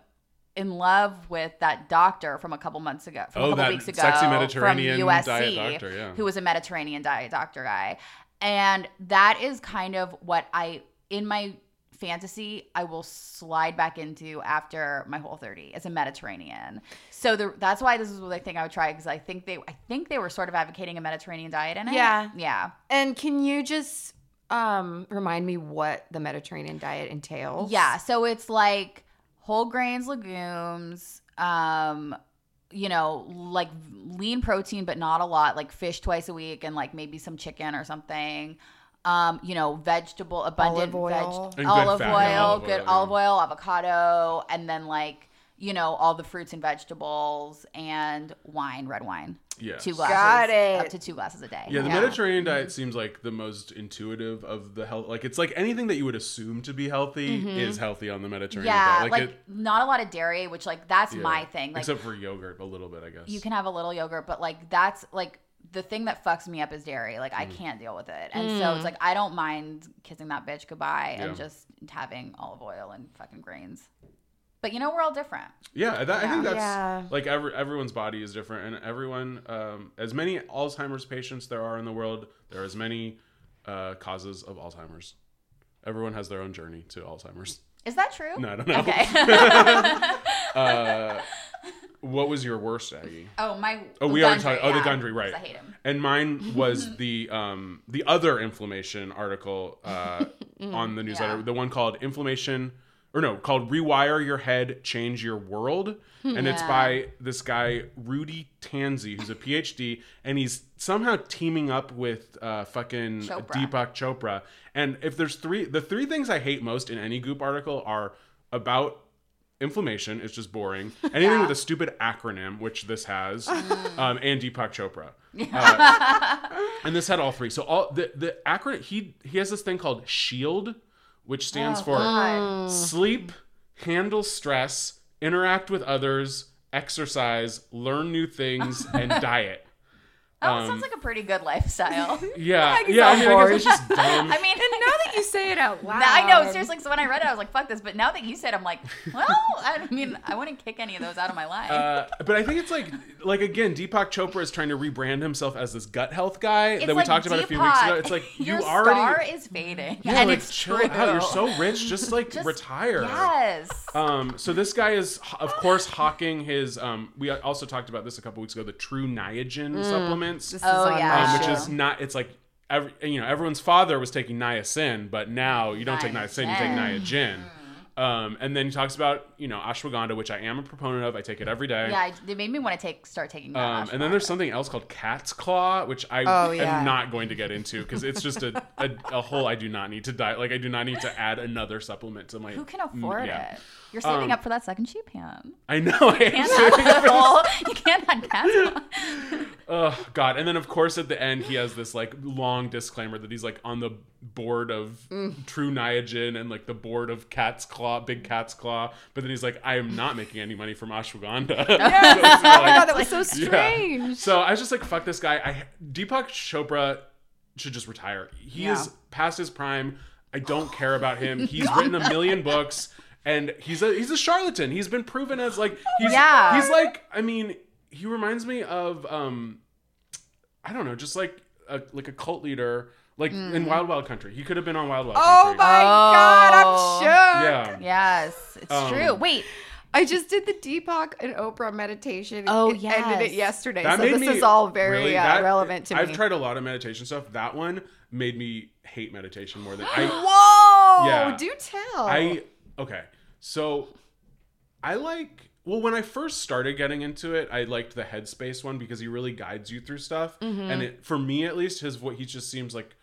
in love with that doctor from a couple months ago, from
Oh,
a couple weeks ago,
sexy Mediterranean
from USC,
diet doctor, yeah.
who was a Mediterranean diet doctor guy. And that is kind of what I, in my fantasy, I will slide back into after my whole 30 as a Mediterranean. So the, that's why this is what I think I would try because I think they, I think they were sort of advocating a Mediterranean diet in it.
Yeah.
Yeah.
And can you just um, remind me what the Mediterranean diet entails?
Yeah. So it's like whole grains, legumes, um, you know, like lean protein, but not a lot, like fish twice a week and like maybe some chicken or something. Um, you know, vegetable, abundant
Olive oil.
veg,
And good
olive oil,
yeah, olive
good
oil, yeah.
olive oil, avocado, and then like, you know, all the fruits and vegetables and wine, red wine.
Yeah.
Two glasses.
Got it.
Up to two glasses a day.
Yeah, the
Yeah.
Mediterranean diet seems like the most intuitive of the health. Like it's like anything that you would assume to be healthy is healthy on the Mediterranean
Mm-hmm. Yeah,
diet.
like,
it-
not a lot of dairy, which like that's
yeah.
my thing. Like
except for yogurt, a little bit, I guess.
you can have a little yogurt, but like that's like the thing that fucks me up is dairy. Like
Mm.
I can't deal with it, and so it's like I don't mind kissing that bitch goodbye and
Yeah.
just having olive oil and fucking grains. But you know we're all different.
Yeah, that, I think that's
Yeah.
like every, everyone's body is different, and everyone, um, as many Alzheimer's patients there are in the world, there are as many uh, causes of Alzheimer's. Everyone has their own journey to Alzheimer's.
Is that true?
No, I don't know.
Okay.
Uh, what was your worst, Aggie?
oh my.
Oh, we already
Gundry,
talked. Oh, the Gundry, right?
'cause I hate him.
And mine was the um the other inflammation article uh, on the newsletter,
Yeah.
the one called "Inflammation," or no, called "Rewire Your Head, Change Your World," and it's by this guy Rudy Tanzi, who's a PhD, and he's somehow teaming up with uh, fucking
Chopra.
Deepak Chopra. And if there's three, the three things I hate most in any Goop article are about inflammation it's just boring anything with a stupid acronym which this has um, and deepak chopra. Uh, and this had all three. So all the the acronym he he has this thing called shield which stands oh, for
God.
sleep handle stress interact with others exercise learn new things and diet
Oh,
Um,
sounds like a pretty good lifestyle.
yeah
can
yeah i
sound
mean i guess it's just dumb
I mean,
And now that you say it out loud,
I know seriously. So when I read it, I was like, "Fuck this!" But now that you said, it, I'm like, "Well, I mean, I wouldn't kick any of those out of my life."
Uh, but I think it's like, like again, Deepak Chopra is trying to rebrand himself as this gut health guy
It's
that we
like,
talked about a few weeks ago. It's like
your
you already,
star is fading,
yeah,
and
like
it's
chill
true.
out. You're so rich, just like
Just-
retire.
Yes.
Um, so this guy is, of course, hawking his. Um, we also talked about this a couple weeks ago. The Tru Niagen supplements,
This
Oh,
is on
yeah.
um, which is not. It's like every, you know, everyone's father was taking niacin, but now you don't take niacin, you take Niagen. Um, and then he talks about you know ashwagandha, which I am a proponent of. I take it every day.
yeah, it made me want to take start taking that.
Um, and then there's something else called cat's claw, which I
Oh, yeah.
am not going to get into because it's just a, a, a whole I do not need to diet. Like I do not need to add another supplement to my.
Who can afford
yeah.
it? You're saving
Um,
up for that second sheet pan.
I know. I am
Can't have a whole- you can't have cats.
Oh God! And then of course at the end he has this like long disclaimer that he's like on the board of Tru Niagen and like the board of Cat's Claw, Big Cat's Claw. But then he's like, I am not making any money from ashwagandha.
Yes.
So it's
oh my god, that was so
Yeah.
strange.
So I was just like, fuck this guy. I Deepak Chopra should just retire. He
Yeah.
is past his prime. I don't care about him. He's written a million books and he's a he's a charlatan. He's been proven as like he's
Yeah.
he's like I mean, he reminds me of um I don't know, just like a like a cult leader like in Wild Wild Country. He could have been on Wild Wild
Mm. Oh
Country.
my god,
Oh.
I'm shook.
Yeah.
Yes, it's
Um,
true. Wait,
I just did the Deepak and Oprah meditation.
Oh,
it ended it yesterday.
That
so
made
this
me
is all very
really-
uh,
that-
relevant to me.
I've tried a lot of meditation stuff. That one made me hate meditation more than I
Whoa!
Yeah.
Do tell.
I okay. So I like well when I first started getting into it, I liked the Headspace one because he really guides you through stuff.
Mm-hmm.
And it for me at least, his what he just seems like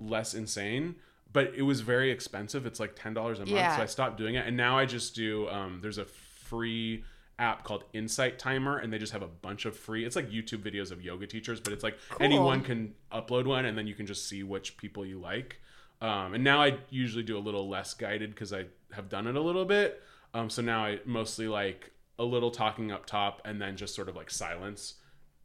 less insane. But it was very expensive. It's like ten dollars a month,
Yeah.
so I stopped doing it. And now I just do. Um, there's a free app called Insight Timer, and they just have a bunch of free. It's like YouTube videos of yoga teachers, but it's like anyone can upload one, and then you can just see which people you like. Um, and now I usually do a little less guided because I have done it a little bit. Um, so now I mostly like a little talking up top, and then just sort of like silence.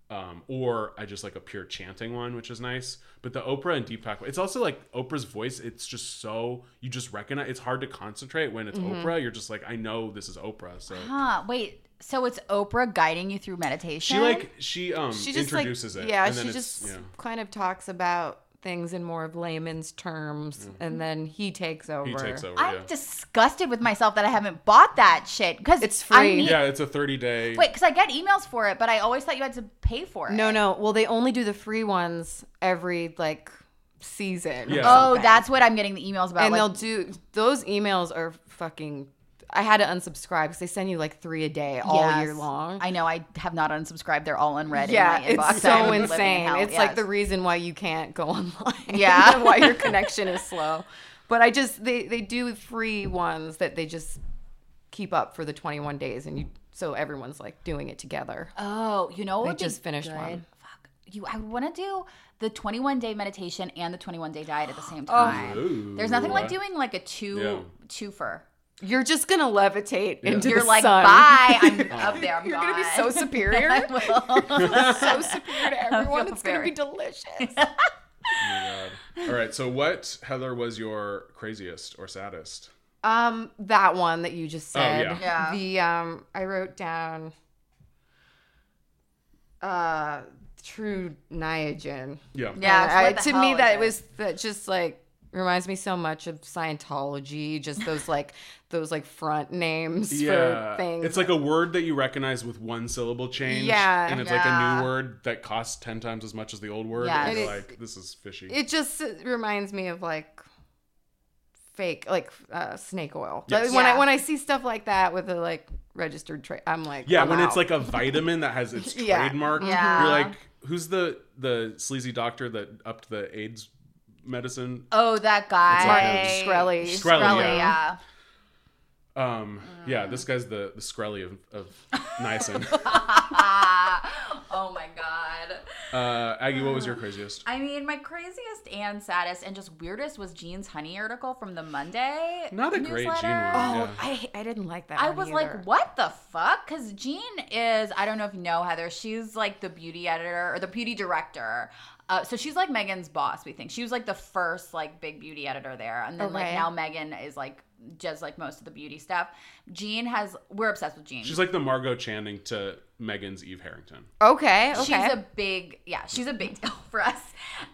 Um, or I just like a pure chanting one, which is nice. But the Oprah and Deepak, it's also like Oprah's voice. It's just so you just recognize. It's hard to concentrate when it's Oprah. You're just like, I know this is Oprah. So
huh? Wait, so it's Oprah guiding you through meditation?
she like she um
she just
introduces
like,
it.
Yeah,
and then
she just kind of talks about things in more of layman's terms, and then he takes over.
Mm-hmm. he takes over.
I'm
yeah.
disgusted with myself that I haven't bought that shit because
It's
I
free.
need-
yeah, it's a 30 day.
Wait, because I get emails for it, but I always thought you had to pay for it.
No, no. Well, they only do the free ones every like season.
Yeah.
Oh, that's what I'm getting the emails about.
and
like,
they'll do those emails are fucking. I had to unsubscribe because they send you like three a day all
Yes.
year long.
I know I have not unsubscribed. They're all unread.
yeah,
in my
it's
I'm
so
living in
insane.
hell,
It's like the reason why you can't go online.
Yeah.
why your connection is slow. But I just they they do free ones that they just keep up for the 21 days, and you so everyone's like doing it together.
Oh, you know, what
They just finished
good?
one.
Fuck you! I want to do the 21 day meditation and the 21 day diet at the
Oh.
same time.
Ooh.
There's nothing like doing like a two
Yeah.
twofer.
You're just gonna levitate into
You're
the
like,
sun.
bye. I'm up there. I'm
You're gonna be so superior.
I will.
so superior to everyone.
feel
It's gonna be delicious.
Oh my God. All right. So, what Heather was your craziest or saddest?
Um, that one that you just
Oh,
said.
yeah.
Yeah.
The um, I wrote down. Uh, Tru Niagen.
Yeah.
Yeah,
And
so
I- to me, that
it?
was that just like reminds me so much of Scientology. Just those like those like front names for things.
It's like a word that you recognize with one syllable change.
Yeah.
And it's like a new word that costs 10 times as much as the old word.
Yes.
And you're
It-
like, this is fishy.
it just reminds me of like fake like uh, snake oil.
Yes.
When I when I see stuff like that with a like registered trade, I'm like,
yeah,
I'm
when it's like a vitamin that has its
Yeah.
trademark,
Yeah.
you're like, who's the the sleazy doctor that upped the AIDS medicine?
Oh, that guy.
like a-
Shkreli.
Shkreli,
Shkreli,
yeah.
Yeah.
Um, yeah, this guy's the the Shkreli of, of niacin.
oh my god.
uh, Aggie, what was your craziest?
I mean, my craziest and saddest and just weirdest was Jean's honey article from the Monday.
Not a great Jean
newsletter.
one.
Oh,
Yeah.
I I didn't like that.
I
one
was
either.
like, what the fuck? Because Jean is, I don't know if you know Heather, she's like the beauty editor or the beauty director. Uh, so she's like Megan's boss, we think. She was like the first like big beauty editor there. And then like now Megan is like does like most of the beauty stuff. Jean has, we're obsessed with Jean.
She's like the Margo Channing to Megan's Eve Harrington.
Okay, okay.
She's a big, yeah, she's a big deal for us.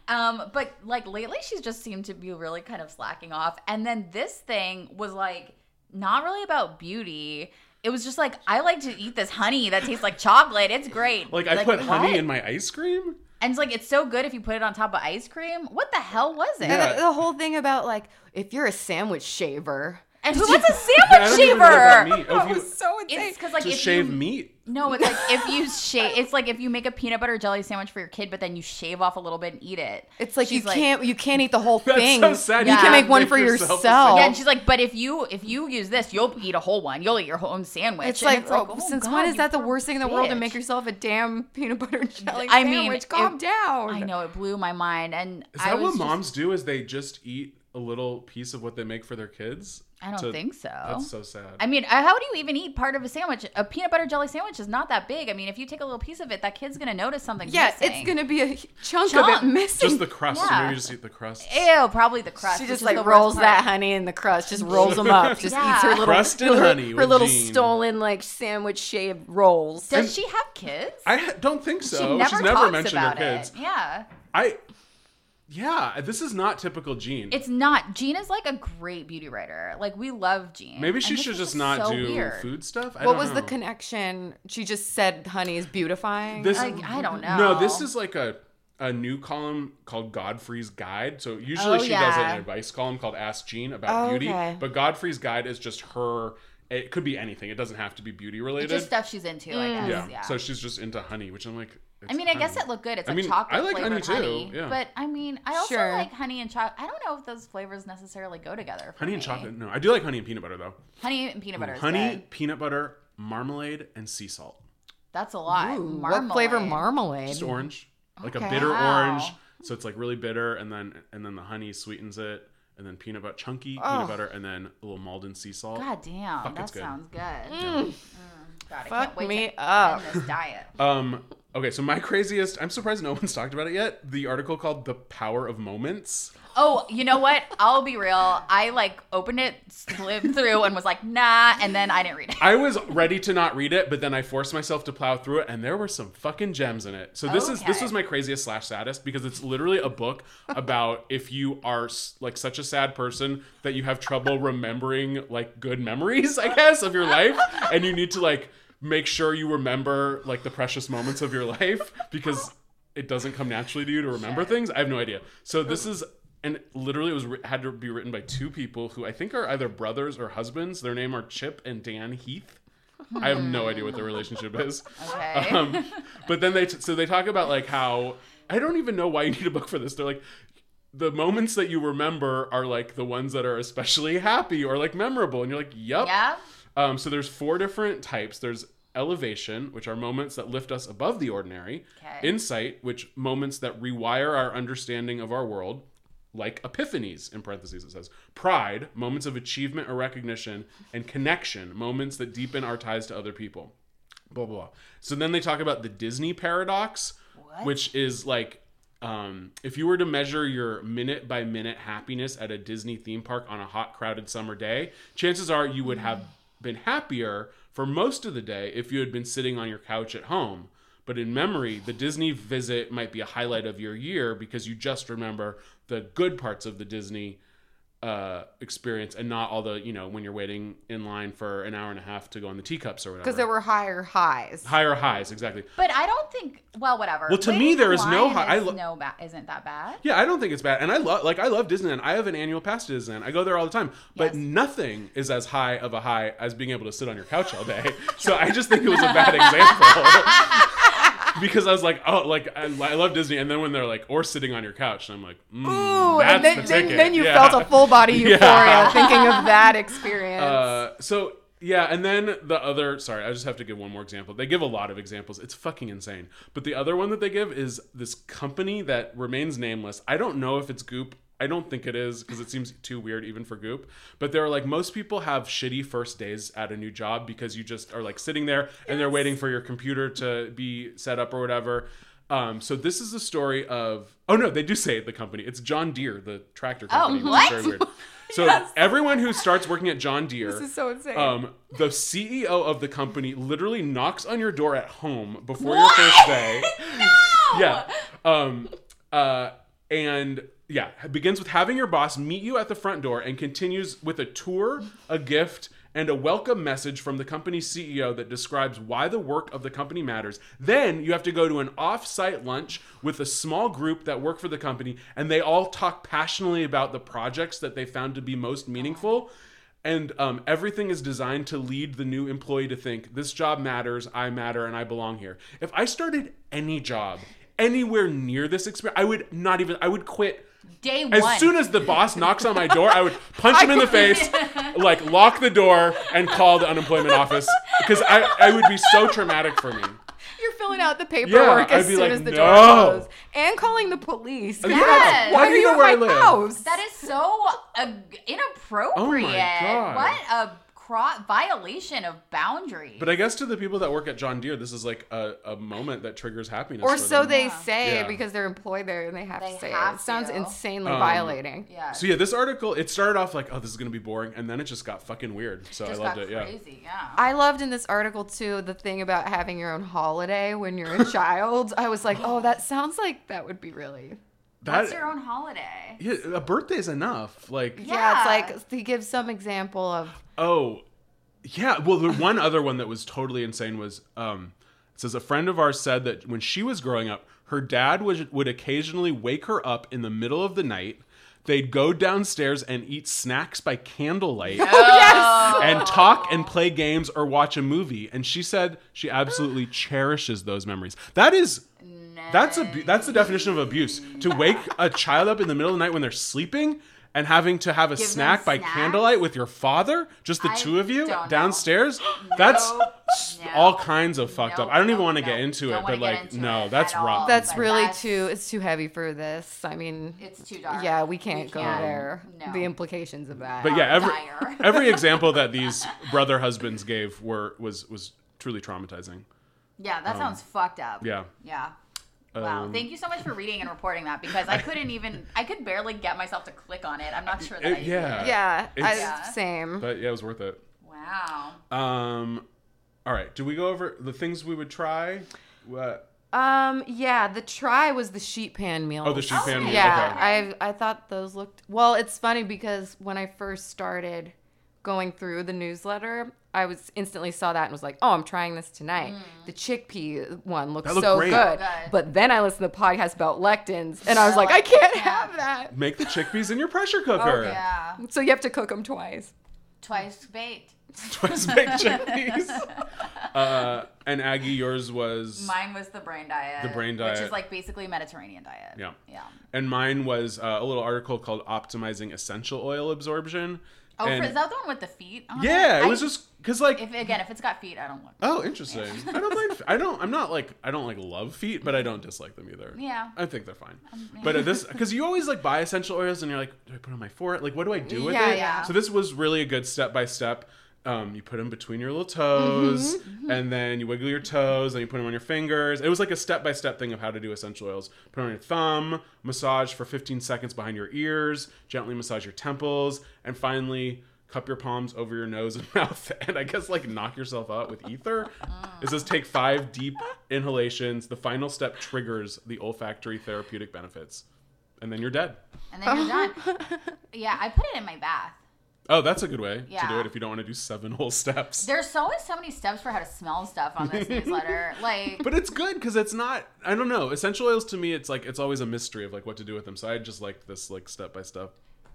Um, but like lately, she's just seemed to be really kind of slacking off. And then this thing was like not really about beauty. It was just like I like to eat this honey that tastes like chocolate. It's great.
Like, I put honey in my ice cream.
And it's like it's so good if you put it on top of ice cream. What the hell was it?
Yeah.
the, the whole thing about like if you're a sandwich shaver.
And who wants a
I
sandwich
don't even know that
shaver?
means. Oh, if you,
so
It's because like
to
if
shave
you,
meat.
No, it's like if you shave. It's like if you make a peanut butter jelly sandwich for your kid, but then you shave off a little bit and eat it.
It's like
She's
you can't you can't eat the whole
That's
thing.
so sad.
You
You
can make one
make
for
yourself a
yourself.
Yeah, and she's like, but if you if you use this, you'll eat a whole one. You'll eat your own sandwich.
It's
And
like, oh,
oh,
since
God,
when is
you
that the
poor
worst thing in the world to
bitch.
make yourself a damn peanut butter and jelly
I mean,
sandwich? Calm
it-
down.
I know it blew my mind, and
Is
I
that
was
what
just-
moms do? Is they just eat a little piece of what they make for their kids?
I don't
to-
think so.
That's so sad.
I mean, uh, how do you even eat part of a sandwich? A peanut butter jelly sandwich is not that big. I mean, if you take a little piece of it, that kid's gonna notice something.
Yeah,
missing.
it's gonna be a chunk,
Chunk.
of it missing.
just the crust.
Yeah.
Maybe just eat the crust.
Ew, probably the crust.
she just like rolls that honey in the crust, just rolls them up, just
Yeah.
eats her little
Crust and
her,
honey
her little
Jean.
stolen like sandwich shaped rolls.
Does she have kids?
I don't think so.
she never
She's never
talks
mentioned her
about
kids.
it. Yeah,
I, yeah, this is not typical Jean.
it's not. Jean is like a great beauty writer. Like we love Jean.
Maybe she should just not
so
do
weird.
food stuff. I
what
don't
was the connection? She just said honey is beautifying.
This
Like, I don't know.
No, this is like a a new column called Godfrey's Guide. So usually
Oh,
she does an advice column called Ask Jean about
Oh,
beauty,
okay.
but Godfrey's Guide is just her. It could be anything. It doesn't have to be beauty related.
It's just stuff she's into. I mm. guess.
yeah.
Yeah.
So she's just into honey, which I'm like.
I
it's
mean, I guess it looked good. It's
I
a
mean,
chocolate
I like honey too,
honey.
yeah.
But I mean, I also
Sure.
like honey and chocolate. I don't know if those flavors necessarily go together. For
honey and
me.
chocolate. No, I do like honey and peanut butter though.
Honey and peanut butter. Is
honey,
good.
peanut butter, marmalade, and sea salt.
That's a lot.
Ooh,
Marmalade.
what flavor marmalade?
Just orange, like a bitter
Wow.
orange. So it's like really bitter, and then and then the honey sweetens it, and then peanut butter, chunky
Oh.
peanut butter, and then a little Maldon sea salt.
God damn,
Fuck,
that
it's good.
sounds good. Mm, God, I
Fuck
can't wait
me
to
up.
end this diet.
Um. Okay, so my craziest. I'm surprised no one's talked about it yet. The article called "The Power of Moments."
Oh, you know what? I'll be real. I like opened it, skimmed through, and was like, nah, and then I didn't read it.
I was ready to not read it, but then I forced myself to plow through it, and there were some fucking gems in it. So this is this was my craziest slash saddest because it's literally a book about if you are like such a sad person that you have trouble remembering like good memories, I guess, of your life, and you need to like make sure you remember like the precious moments of your life because it doesn't come naturally to you to remember things. I have no idea. So this is. And literally, it was had to be written by two people who I think are either brothers or husbands. Their name are Chip and Dan Heath. I have no idea what their relationship is.
Okay.
Um, but then they t- so they talk about like how I don't even know why you need a book for this. They're like the moments that you remember are like the ones that are especially happy or like memorable, and you're like, yep,
yeah.
Um, so there's four different types. There's elevation, which are moments that lift us above the ordinary.
Okay.
Insight, which moments that rewire our understanding of our world, like epiphanies in parentheses it says. Pride, moments of achievement or recognition, and connection, moments that deepen our ties to other people. Blah blah. blah. So then they talk about the Disney paradox, which is like um, if you were to measure your minute by minute happiness at a Disney theme park on a hot, crowded summer day, chances are you would have been happier for most of the day if you had been sitting on your couch at home. But in memory, the Disney visit might be a highlight of your year because you just remember the good parts of the Disney uh, experience and not all the, you know, when you're waiting in line for an hour and a half to go on the teacups or whatever.
Because there were higher highs.
higher highs, exactly.
But I don't think. Well, whatever.
Well, to
Waiting
me, there is no
high.
hi- I
is
lo-
no ba- isn't that bad?
Yeah, I don't think it's bad, and I love like I love Disneyland. I have an annual pass to Disneyland. I go there all the time, but
Yes.
nothing is as high of a high as being able to sit on your couch all day. so I just think it was a bad example. because I was like, oh, like I, I love Disney, and then when they're like, or sitting on your couch, and I'm like, mm,
Ooh, and then,
the
then, then you
Yeah.
felt a full body
Yeah.
euphoria thinking of that experience.
Uh, so yeah, and then the other sorry, I just have to give one more example. They give a lot of examples. It's fucking insane. But the other one that they give is this company that remains nameless. I don't know if it's Goop. I don't think it is because it seems too weird even for Goop. But they're like most people have shitty first days at a new job because you just are like sitting there and they're waiting for your computer to be set up or whatever. Um, so this is the story of oh no, they do say the company. It's John Deere, the tractor company. which is
what?
very weird. So everyone who starts working at John Deere
this is so insane.
um, the CEO of the company literally knocks on your door at home before your first day. Yeah. Um, uh, and yeah, begins with having your boss meet you at the front door and continues with a tour, a gift, and a welcome message from the company's CEO that describes why the work of the company matters. Then you have to go to an off-site lunch with a small group that work for the company, and they all talk passionately about the projects that they found to be most meaningful. And um, everything is designed to lead the new employee to think this job matters, I matter, and I belong here. If I started any job anywhere near this experience, I would not even, I would quit.
Day
As soon as the boss knocks on my door, I would punch him in the face, like lock the door, and call the unemployment office because I, I would be so traumatic for me.
You're filling filling out the paperwork
I'd
as
be
soon
like,
as the
"No."
door closed, and calling the police.
Yeah.
Yes.
Why are
do you
you
know
at
where I
my
live?
house?
That is so uh, inappropriate.
God.
What a cro- violation of boundaries.
But I guess to the people that work at John Deere, this is like a, a moment that triggers happiness.
or
for
so
them.
they say
Yeah.
because they're employed there and they have
They
to say
have
it. It sounds insanely
Um,
violating.
yeah.
So yeah, this article it started off like, oh, this is gonna be boring, and then it just got fucking weird. So
just
I loved
got
it. Yeah.
crazy. Yeah.
I loved in this article too the thing about having your own holiday when you're a child. I was like, oh, that sounds like that would be really.
That
What's your own holiday?
yeah, a birthday's enough. Like
Yeah,
Yeah.
it's like he gives some example of
Oh, yeah. Well, the one other one that was totally insane was um, it says a friend of ours said that when she was growing up, her dad would would occasionally wake her up in the middle of the night. They'd go downstairs and eat snacks by candlelight Yes. and talk and play games or watch a movie. And she said she absolutely cherishes those memories. That is that's a that's the definition of abuse. To wake a child up in the middle of the night when they're sleeping and having to have a
them
snack by
snacks?
candlelight with your father, just the
I
two of you
don't know.
downstairs. That's
No,
s-
no,
all kinds of fucked
no,
up. I don't even want to
no.
get into
Don't
it,
wanna
but
get
like
into
no,
it
that's
at all.
rough.
that's
but
really
that's-
too it's too heavy for this. I mean,
It's too dark.
yeah, we can't go
can't.
there.
No.
The implications of that.
But yeah, every
dire.
every example that these brother husbands gave were was was truly traumatizing.
Yeah, that sounds fucked up.
Um, Yeah.
Yeah. Wow.
Um,
Thank you so much for reading and reporting that because I couldn't even I could barely get myself to click on it. I'm not sure that
It-
I
yeah.
did.
yeah, I,
It's-
Yeah.
same.
But yeah, it was worth it.
Wow.
Um, all right. Do we go over the things we would try? What?
Um, yeah, the try was the sheet pan meal.
Oh, the sheet pan meal.
Yeah,
Okay.
I I thought those looked well. It's funny because when I first started going through the newsletter, I was instantly saw that and was like, "Oh, I'm trying this tonight." The chickpea one looks so
great.
good.
Good.
But then I listened to the podcast about lectins, and I was like, "I can't have that."
Make the chickpeas in your pressure cooker.
Yeah.
So you have to cook them twice.
Twice baked.
Twice baked chickpeas. uh, and Aggie, yours was.
Mine was the brain diet.
The brain diet, Which
is like basically Mediterranean diet.
Yeah.
Yeah.
And mine was uh, a little article called "Optimizing Essential Oil Absorption."
Oh,
And-
for, is that the one with the feet? On
yeah, it
I-
was just because like
If again, if it's got feet, I don't look.
Oh, interesting. I don't mind. I don't. I'm not like. I don't like love feet, but I don't dislike them either.
Yeah.
I think they're fine. But uh, this, because you always like buy essential oils and you're like, do I put on my forehead? Like, what do I do with
Yeah,
it?
yeah.
So this was really a good step by step. Um, you put them between your little toes,
Mm-hmm,
and then you wiggle your toes, and you put them on your fingers. It was like a step by step thing of how to do essential oils. Put it on your thumb, massage for 15 seconds behind your ears, gently massage your temples, and finally cup your palms over your nose and mouth, and I guess like knock yourself out with ether. It says take five deep inhalations. The final step triggers the olfactory therapeutic benefits, and then you're dead.
And then you're done. yeah, I put it in my bath.
Oh, that's a good way to do it if you don't want to do seven whole steps.
There's always so many steps for how to smell stuff on this newsletter. Like,
But it's good because it's not. I don't know. Essential oils to me, it's like it's always a mystery of like what to do with them. So I just like this like step by step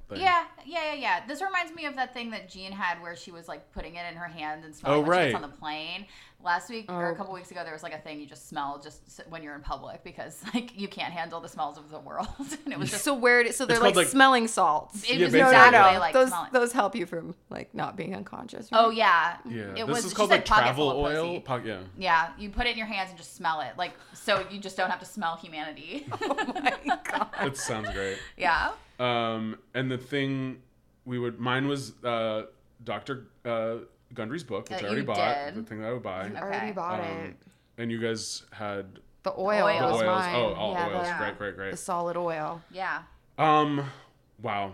thing.
yeah, yeah, yeah, yeah. This reminds me of that thing that Jean had where she was like putting it in her hand and smelling
Oh,
when she
right.
gets on the plane. Last week or a
Oh.
couple weeks ago, there was like a thing you just smell just when you're in public because like you can't handle the smells of the world, and it was just
So weird. So they're like,
like-
smelling salts.
it
Yeah,
was
basically.
exactly like
those
smelling.
those help you from like not being unconscious.
Oh yeah,
Yeah.
It
this
was
is called
said
like travel oil. Po- yeah.
Yeah, you put it in your hands and just smell it, like so you just don't have to smell humanity.
Oh my god.
It sounds great.
yeah.
Um, and the thing we would mine was uh, Doctor uh, Gundry's book, which
That
I already
you
bought.
did.
The thing that I would buy.
I already bought
Um,
it.
and you guys had
The oil,
oil.
the
was
oils.
mine.
Oh, all
yeah,
oils.
The,
Great, great,
the solid oil.
Yeah.
Um, wow,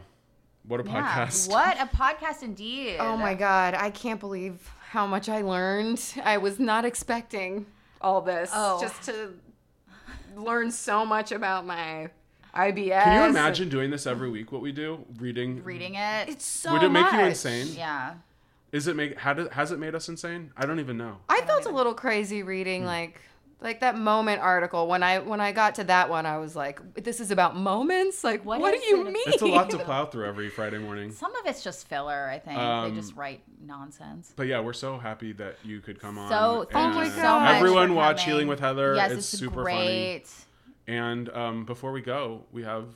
what a
Yeah.
podcast!
What a podcast indeed.
Oh my god, I can't believe how much I learned. I was not expecting all this.
Oh.
Just to learn so much about my IBS.
Can you imagine doing this every week? What we do, reading.
Reading it.
It's so
Would it make you insane?
yeah.
Is it make? How does has it made us insane? I don't even know.
I felt a little crazy reading
Hmm.
like like that moment article when I when I got to that one I was like this is about moments like what,
What
do you
it?
mean
It's a lot to plow through every Friday morning.
Some of it's just filler, I think.
Um,
they just write nonsense.
But yeah, we're so happy that you could come on.
So thank you so much.
Everyone
for
watch
coming.
Healing with Heather.
Yes,
it's,
it's,
super funny.
Great.
And um, before we go, we have.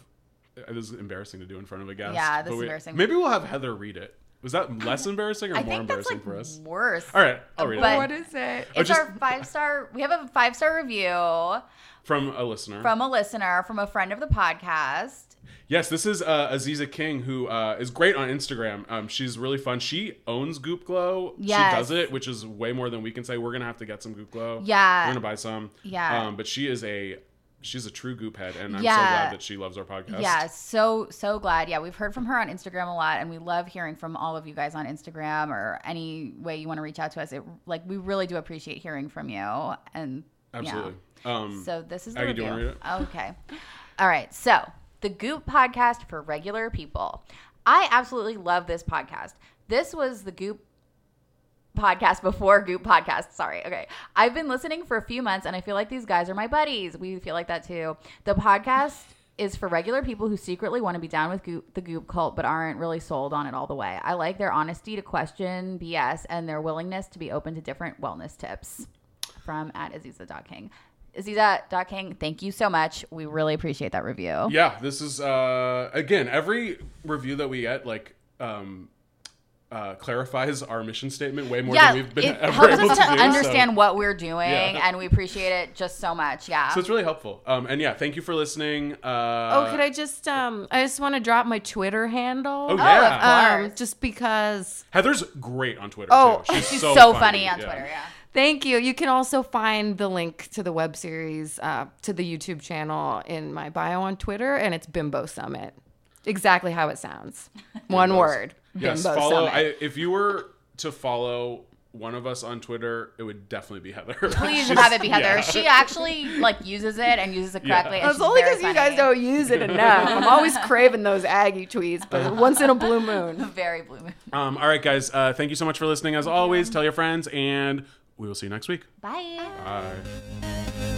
uh, This is embarrassing to do in front of a guest.
Yeah, this
but
is
we-
embarrassing.
Maybe we'll have Heather read it. Was that less embarrassing or
I
more
think that's
embarrassing
like
for us?
worse.
All right, I'll read
But-
it
what is it?
It's
just-
our five star. We have a five star review
from a listener.
from a listener, from a friend of the podcast.
Yes, this is uh, Aziza King, who uh, is great on Instagram. Um, she's really fun. She owns Goop Glow.
Yes.
She does it, which is way more than we can say. We're gonna have to get some Goop Glow.
Yeah.
we're gonna buy some.
Yeah.
um, but she is a she's a true Goop head, and I'm so glad that she loves our podcast.
Yeah, so so glad. Yeah, we've heard from her on Instagram a lot, and we love hearing from all of you guys on Instagram or any way you want to reach out to us. It like we really do appreciate hearing from you, and yeah.
absolutely. Um,
So this is the
Aggie,
review. Okay. All right. So the Goop podcast for regular people. I absolutely love this podcast. This was the Goop podcast before Goop podcast. Sorry. Okay. I've been listening for a few months and I feel like these guys are my buddies. We feel like that too. The podcast is for regular people who secretly want to be down with Goop, the Goop cult but aren't really sold on it all the way. I like their honesty to question BS and their willingness to be open to different wellness tips from at Aziza.king. Aziza.king, thank you so much. We really appreciate that review.
yeah, this is uh, again every review that we get like um, uh, clarifies our mission statement way more
Yeah,
than we've been able
it
ever
helps
able
us
to,
to
do.
understand
so.
what we're doing,
Yeah.
and we appreciate it just so much. Yeah.
So it's really helpful. Um, and yeah, thank you for listening. Uh,
Oh, could I just um I just want to drop my Twitter handle.
Oh, yeah.
of.
Um, just because
Heather's great on Twitter.
Oh,
too.
She's so, funny, on Twitter. Yeah.
Thank you. You can also find the link to the web series, uh, to the YouTube channel in my bio on Twitter, and it's Bimbo Summit. Exactly how it sounds. One word.
Yes,
Bimbo
follow.
Summit.
I, if you were to follow one of us on Twitter, it would definitely be Heather.
Please have it be Heather.
yeah.
She actually like uses it and uses it correctly. and
It's only because you guys don't use it enough. I'm always craving those Aggie tweets, but once in a blue moon.
Very blue. moon.
Um, all right, guys. Uh, thank you so much for listening. As always, tell your friends, and we will see you next week.
Bye.
Bye.